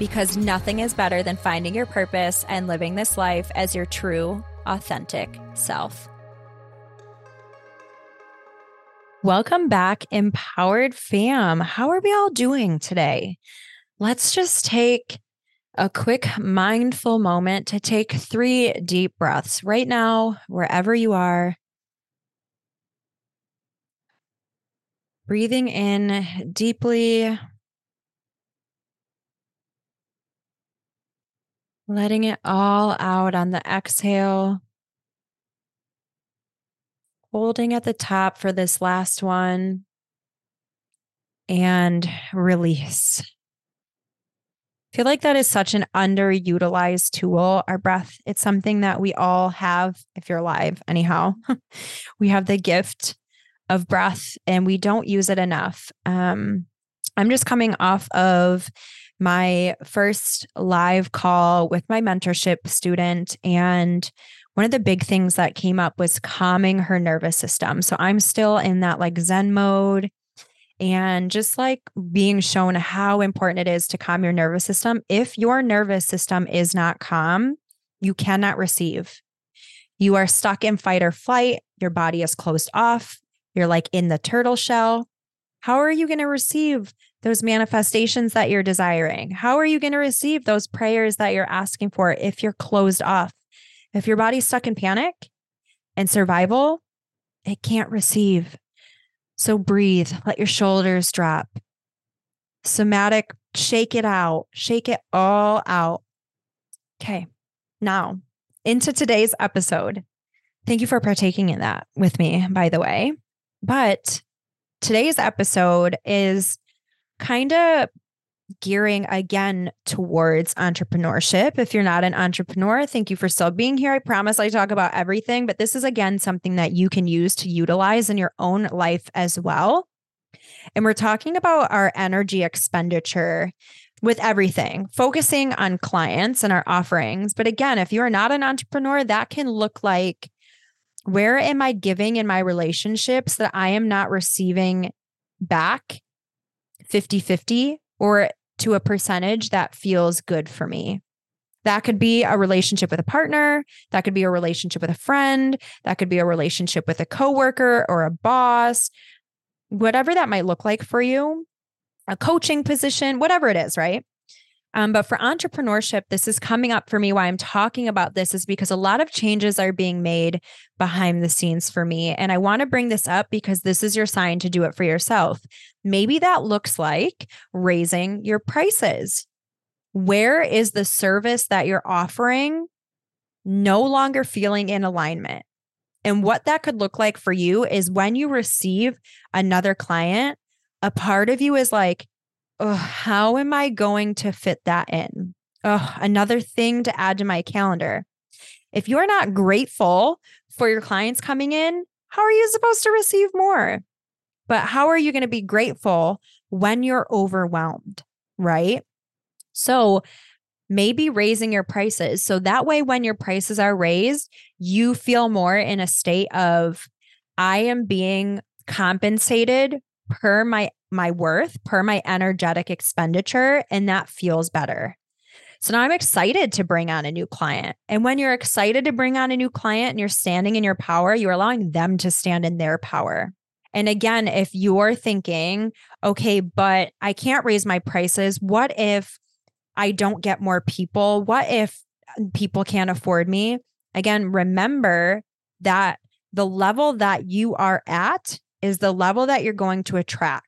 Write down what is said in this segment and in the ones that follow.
because nothing is better than finding your purpose and living this life as your true, authentic self. Welcome back, Empowered Fam. How are we all doing today? Let's just take a quick mindful moment to take three deep breaths right now, wherever you are. Breathing in deeply Letting it all out on the exhale. Holding at the top for this last one. And release. I feel like that is such an underutilized tool. Our breath, it's something that we all have if you're alive, anyhow. we have the gift of breath and we don't use it enough. Um, I'm just coming off of my first live call with my mentorship student. And one of the big things that came up was calming her nervous system. So I'm still in that like Zen mode and just like being shown how important it is to calm your nervous system. If your nervous system is not calm, you cannot receive. You are stuck in fight or flight. Your body is closed off. You're like in the turtle shell. How are you going to receive those manifestations that you're desiring? How are you going to receive those prayers that you're asking for if you're closed off? If your body's stuck in panic and survival, it can't receive. So breathe, let your shoulders drop. Somatic, shake it out, shake it all out. Okay, now into today's episode. Thank you for partaking in that with me, by the way. But today's episode is kind of gearing again towards entrepreneurship. If you're not an entrepreneur, thank you for still being here. I promise I talk about everything, but this is again something that you can use to utilize in your own life as well. And we're talking about our energy expenditure with everything, focusing on clients and our offerings. But again, if you're not an entrepreneur, that can look like where am I giving in my relationships that I am not receiving back 50 50 or to a percentage that feels good for me. That could be a relationship with a partner. That could be a relationship with a friend. That could be a relationship with a coworker or a boss, whatever that might look like for you, a coaching position, whatever it is, right? Um, but for entrepreneurship, this is coming up for me. Why I'm talking about this is because a lot of changes are being made behind the scenes for me. And I want to bring this up because this is your sign to do it for yourself. Maybe that looks like raising your prices. Where is the service that you're offering no longer feeling in alignment? And what that could look like for you is when you receive another client, a part of you is like, how am I going to fit that in? Another thing to add to my calendar. If you're not grateful for your clients coming in, how are you supposed to receive more? But how are you going to be grateful when you're overwhelmed? Right. So maybe raising your prices. So that way, when your prices are raised, you feel more in a state of, I am being compensated per my my worth per my energetic expenditure and that feels better. So now I'm excited to bring on a new client. And when you're excited to bring on a new client and you're standing in your power, you're allowing them to stand in their power. And again, if you're thinking, okay, but I can't raise my prices, what if I don't get more people? What if uh, people can't afford me? Again, remember that the level that you are at is the level that you're going to attract.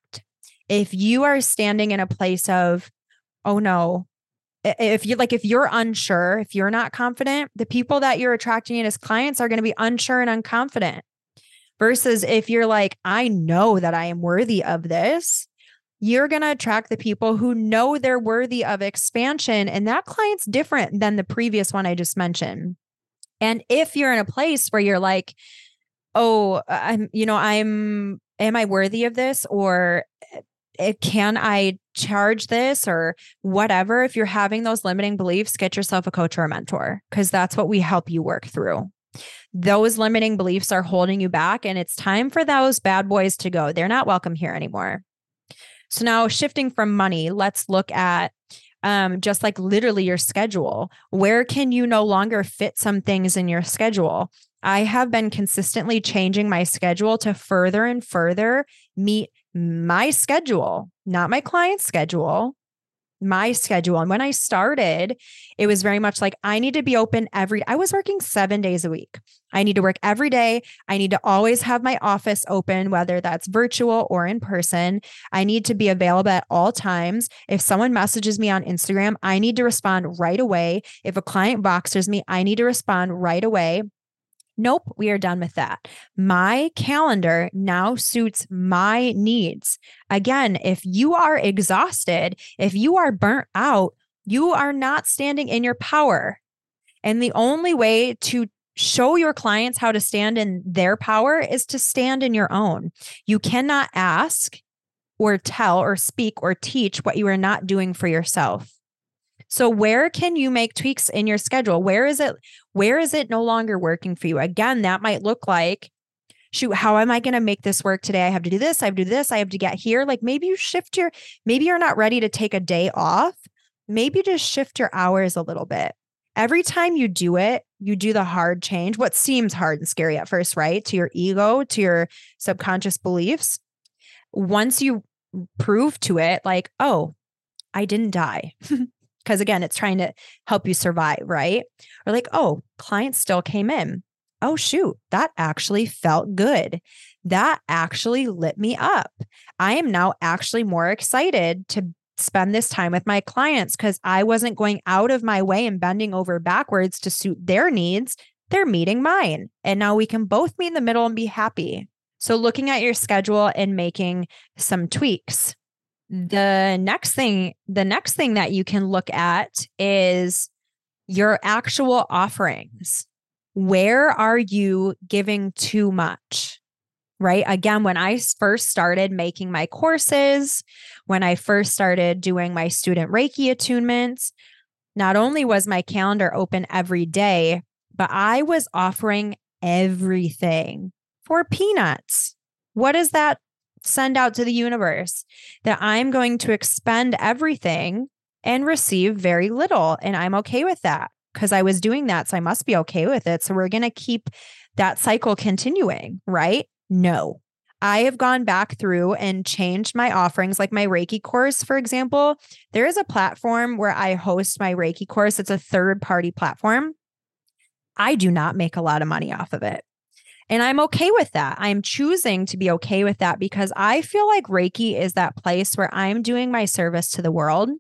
If you are standing in a place of, oh no, if you like, if you're unsure, if you're not confident, the people that you're attracting in as clients are going to be unsure and unconfident. Versus if you're like, I know that I am worthy of this, you're going to attract the people who know they're worthy of expansion. And that client's different than the previous one I just mentioned. And if you're in a place where you're like, oh, I'm, you know, I'm, am I worthy of this? Or eh, eh, can I charge this or whatever? If you're having those limiting beliefs, get yourself a coach or a mentor because that's what we help you work through. Those limiting beliefs are holding you back, and it's time for those bad boys to go. They're not welcome here anymore. So now shifting from money, let's look at um, just like literally your schedule. Where can you no longer fit some things in your schedule? I have been consistently changing my schedule to further and further meet my schedule, not my client's schedule, my schedule. And when I started, it was very much like I need to be open every I was working 7 days a week. I need to work every day. I need to always have my office open whether that's virtual or in person. I need to be available at all times. If someone messages me on Instagram, I need to respond right away. If a client Voxers me, I need to respond right away. Nope, we are done with that. My calendar now suits my needs. Again, if you are exhausted, if you are burnt out, you are not standing in your power. And the only way to show your clients how to stand in their power is to stand in your own. You cannot ask or tell or speak or teach what you are not doing for yourself. So where can you make tweaks in your schedule? Where is it where is it no longer working for you? Again, that might look like shoot, how am I going to make this work today? I have to do this, I have to do this, I have to get here. Like maybe you shift your maybe you're not ready to take a day off. Maybe just shift your hours a little bit. Every time you do it, you do the hard change, what seems hard and scary at first, right? To your ego, to your subconscious beliefs. Once you prove to it, like, oh, I didn't die. because again, it's trying to help you survive, right? Or like, oh, clients still came in. Oh, shoot, that actually felt good. That actually lit me up. I am now actually more excited to spend this time with my clients because I wasn't going out of my way and bending over backwards to suit their needs. They're meeting mine. And now we can both meet in the middle and be happy. So, looking at your schedule and making some tweaks the next thing the next thing that you can look at is your actual offerings. Where are you giving too much? Right? Again when i first started making my courses when i first started doing my student reiki attunements not only was my calendar open every day but i was offering everything for peanuts. What does that send out to the universe that I'm going to expend everything and receive very little. And I'm okay with that because I was doing that. So I must be okay with it. So we're going to keep that cycle continuing, right? No. I have gone back through and changed my offerings, like my Reiki course, for example. There is a platform where I host my Reiki course, it's a third party platform. I do not make a lot of money off of it. And I'm okay with that. I'm choosing to be okay with that because I feel like Reiki is that place where I'm doing my service to the world.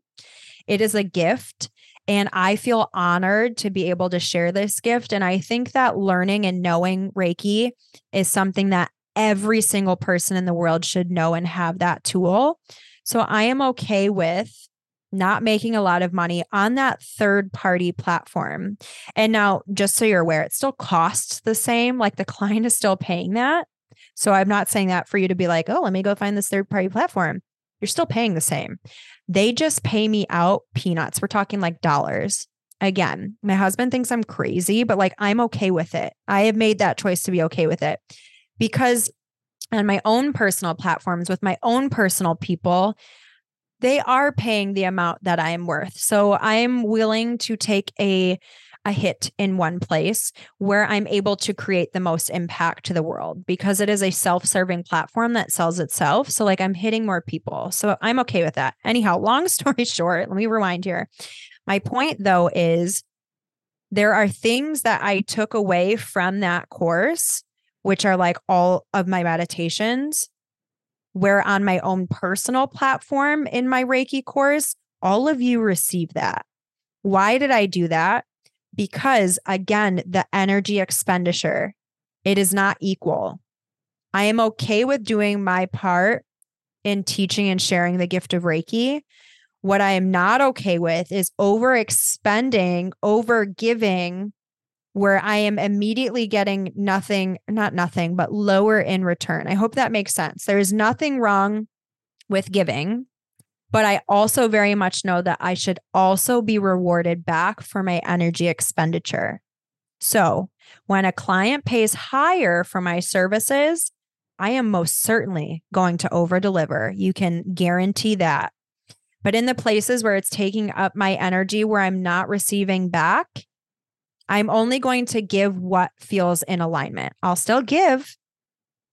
It is a gift. And I feel honored to be able to share this gift. And I think that learning and knowing Reiki is something that every single person in the world should know and have that tool. So I am okay with not making a lot of money on that third party platform. And now, just so you're aware, it still costs the same. Like the client is still paying that. So I'm not saying that for you to be like, oh, let me go find this third party platform. You're still paying the same. They just pay me out peanuts. We're talking like dollars. Again, my husband thinks I'm crazy, but like I'm okay with it. I have made that choice to be okay with it because on my own personal platforms with my own personal people, they are paying the amount that I am worth. So I'm willing to take a a hit in one place where I'm able to create the most impact to the world because it is a self-serving platform that sells itself. So like I'm hitting more people. So I'm okay with that. Anyhow, long story short, let me rewind here. My point though is there are things that I took away from that course which are like all of my meditations where on my own personal platform in my Reiki course, all of you receive that. Why did I do that? Because again, the energy expenditure, it is not equal. I am okay with doing my part in teaching and sharing the gift of Reiki. What I am not okay with is over expending, over giving, where I am immediately getting nothing, not nothing, but lower in return. I hope that makes sense. There is nothing wrong with giving, but I also very much know that I should also be rewarded back for my energy expenditure. So when a client pays higher for my services, I am most certainly going to over deliver. You can guarantee that. But in the places where it's taking up my energy, where I'm not receiving back, I'm only going to give what feels in alignment. I'll still give,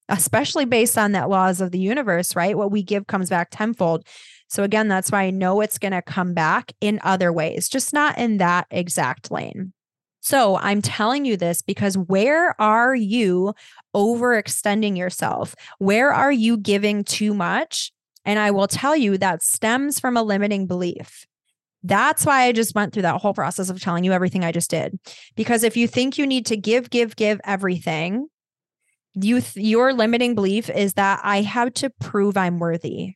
especially based on that laws of the universe, right? What we give comes back tenfold. So again, that's why I know it's going to come back in other ways, just not in that exact lane. So I'm telling you this because where are you overextending yourself? Where are you giving too much? And I will tell you that stems from a limiting belief. That's why I just went through that whole process of telling you everything I just did. Because if you think you need to give, give, give everything, you th- your limiting belief is that I have to prove I'm worthy.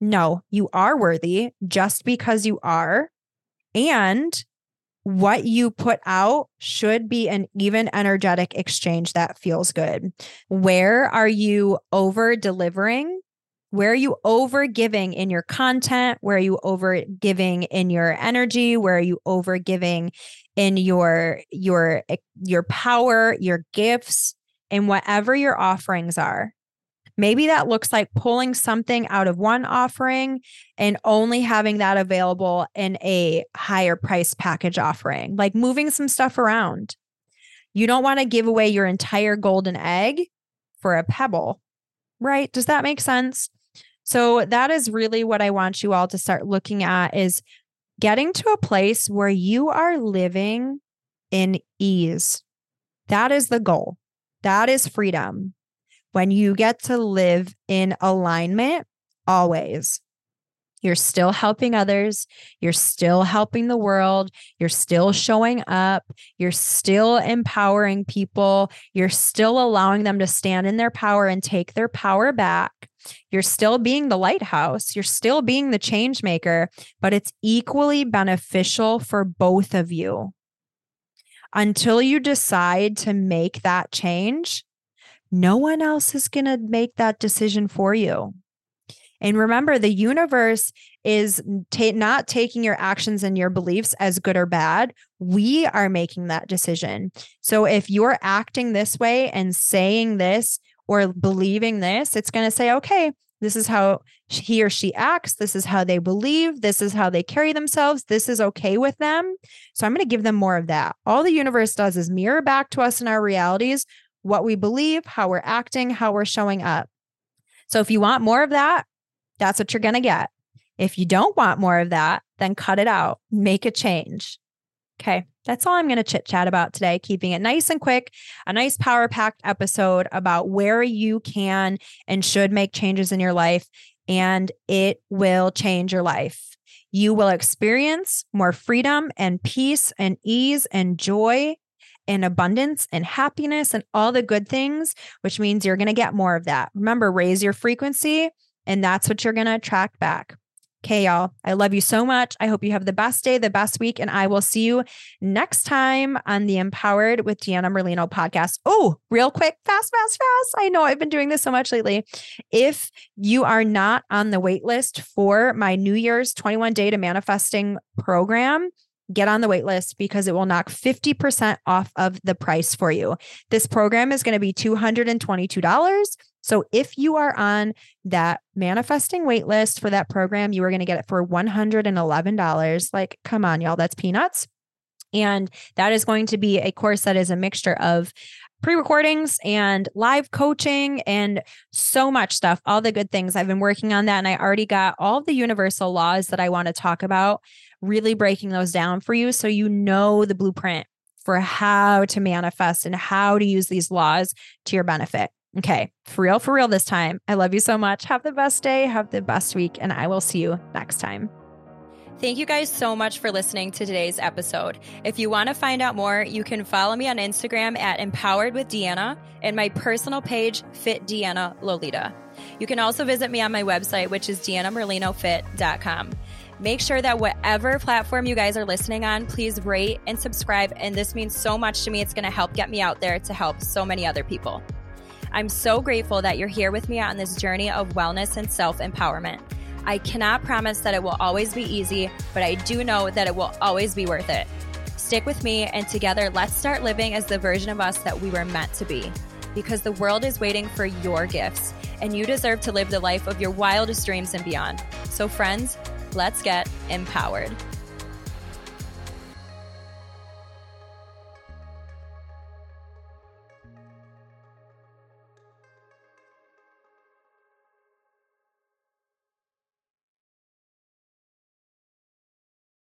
No, you are worthy just because you are. And what you put out should be an even energetic exchange that feels good. Where are you over delivering? Where are you over giving in your content? Where are you over giving in your energy? Where are you over giving in your your eh, your power, your gifts, and whatever your offerings are? Maybe that looks like pulling something out of one offering and only having that available in a higher price package offering, like moving some stuff around. You don't want to give away your entire golden egg for a pebble, right? Does that make sense? So that is really what I want you all to start looking at is getting to a place where you are living in ease. That is the goal. That is freedom when you get to live in alignment always. You're still helping others. You're still helping the world. You're still showing up. You're still empowering people. You're still allowing them to stand in their power and take their power back. You're still being the lighthouse. You're still being the change maker, but it's equally beneficial for both of you. Until you decide to make that change, no one else is going to make that decision for you. And remember, the universe is ta- not taking your actions and your beliefs as good or bad. We are making that decision. So if you're acting this way and saying this or believing this, it's going to say, okay, this is how he or she acts. This is how they believe. This is how they carry themselves. This is okay with them. So I'm going to give them more of that. All the universe does is mirror back to us in our realities what we believe, how we're acting, how we're showing up. So if you want more of that, that's what you're going to get. If you don't want more of that, then cut it out, make a change. Okay, that's all I'm going to chit chat about today, keeping it nice and quick, a nice power packed episode about where you can and should make changes in your life, and it will change your life. You will experience more freedom and peace and ease and joy and abundance and happiness and all the good things, which means you're going to get more of that. Remember, raise your frequency, and that's what you're going to attract back. Okay, y'all. I love you so much. I hope you have the best day, the best week, and I will see you next time on the Empowered with Deanna Merlino podcast. Oh, real quick, fast, fast, fast. I know I've been doing this so much lately. If you are not on the wait list for my New Year's 21 Day to Manifesting program, get on the wait list because it will knock 50% off of the price for you. This program is going to be $222. So if you are on that manifesting wait list for that program, you are going to get it for $111. Like, come on, y'all, that's peanuts. And that is going to be a course that is a mixture of pre recordings and live coaching and so much stuff, all the good things. I've been working on that. And I already got all the universal laws that I want to talk about really breaking those down for you so you know the blueprint for how to manifest and how to use these laws to your benefit. Okay, for real, for real this time. I love you so much. Have the best day, have the best week, and I will see you next time. Thank you guys so much for listening to today's episode. If you want to find out more, you can follow me on Instagram at Empowered with Deanna and my personal page, Fit Deanna Lolita. You can also visit me on my website, which is deannamerlinofit.com. Make sure that whatever platform you guys are listening on, please rate and subscribe. And this means so much to me. It's going to help get me out there to help so many other people. I'm so grateful that you're here with me on this journey of wellness and self empowerment. I cannot promise that it will always be easy, but I do know that it will always be worth it. Stick with me, and together, let's start living as the version of us that we were meant to be. Because the world is waiting for your gifts, and you deserve to live the life of your wildest dreams and beyond. So, friends, let's get empowered.